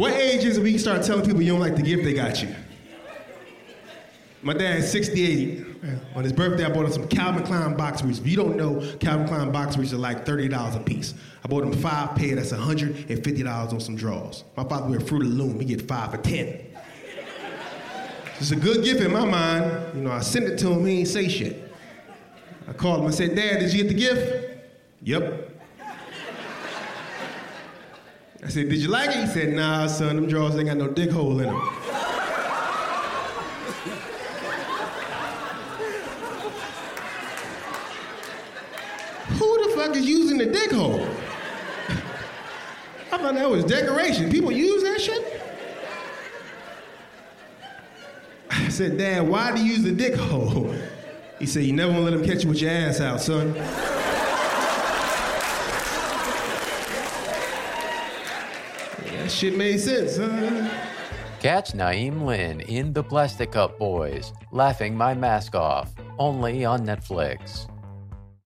What age is it we can start telling people you don't like the gift they got you? My dad's 68. On his birthday, I bought him some Calvin Klein box briefs. If you don't know, Calvin Klein box briefs are like $30 a piece. I bought him five pair, that's $150 on some drawers. My father wear Fruit of the Loom, he get five for 10. It's a good gift in my mind. You know, I sent it to him, he ain't say shit. I called him, I said, Dad, did you get the gift? Yep. I said, Did you like it? He said, Nah, son, them drawers ain't got no dick hole in them. Who the fuck is using the dick hole? I thought that was decoration. People use that shit? I said, Dad, why do you use the dick hole? He said, You never want to let them catch you with your ass out, son. That shit made sense, huh? Catch Na'im Lynn in The Plastic Cup Boyz, laughing my mask off, only on Netflix.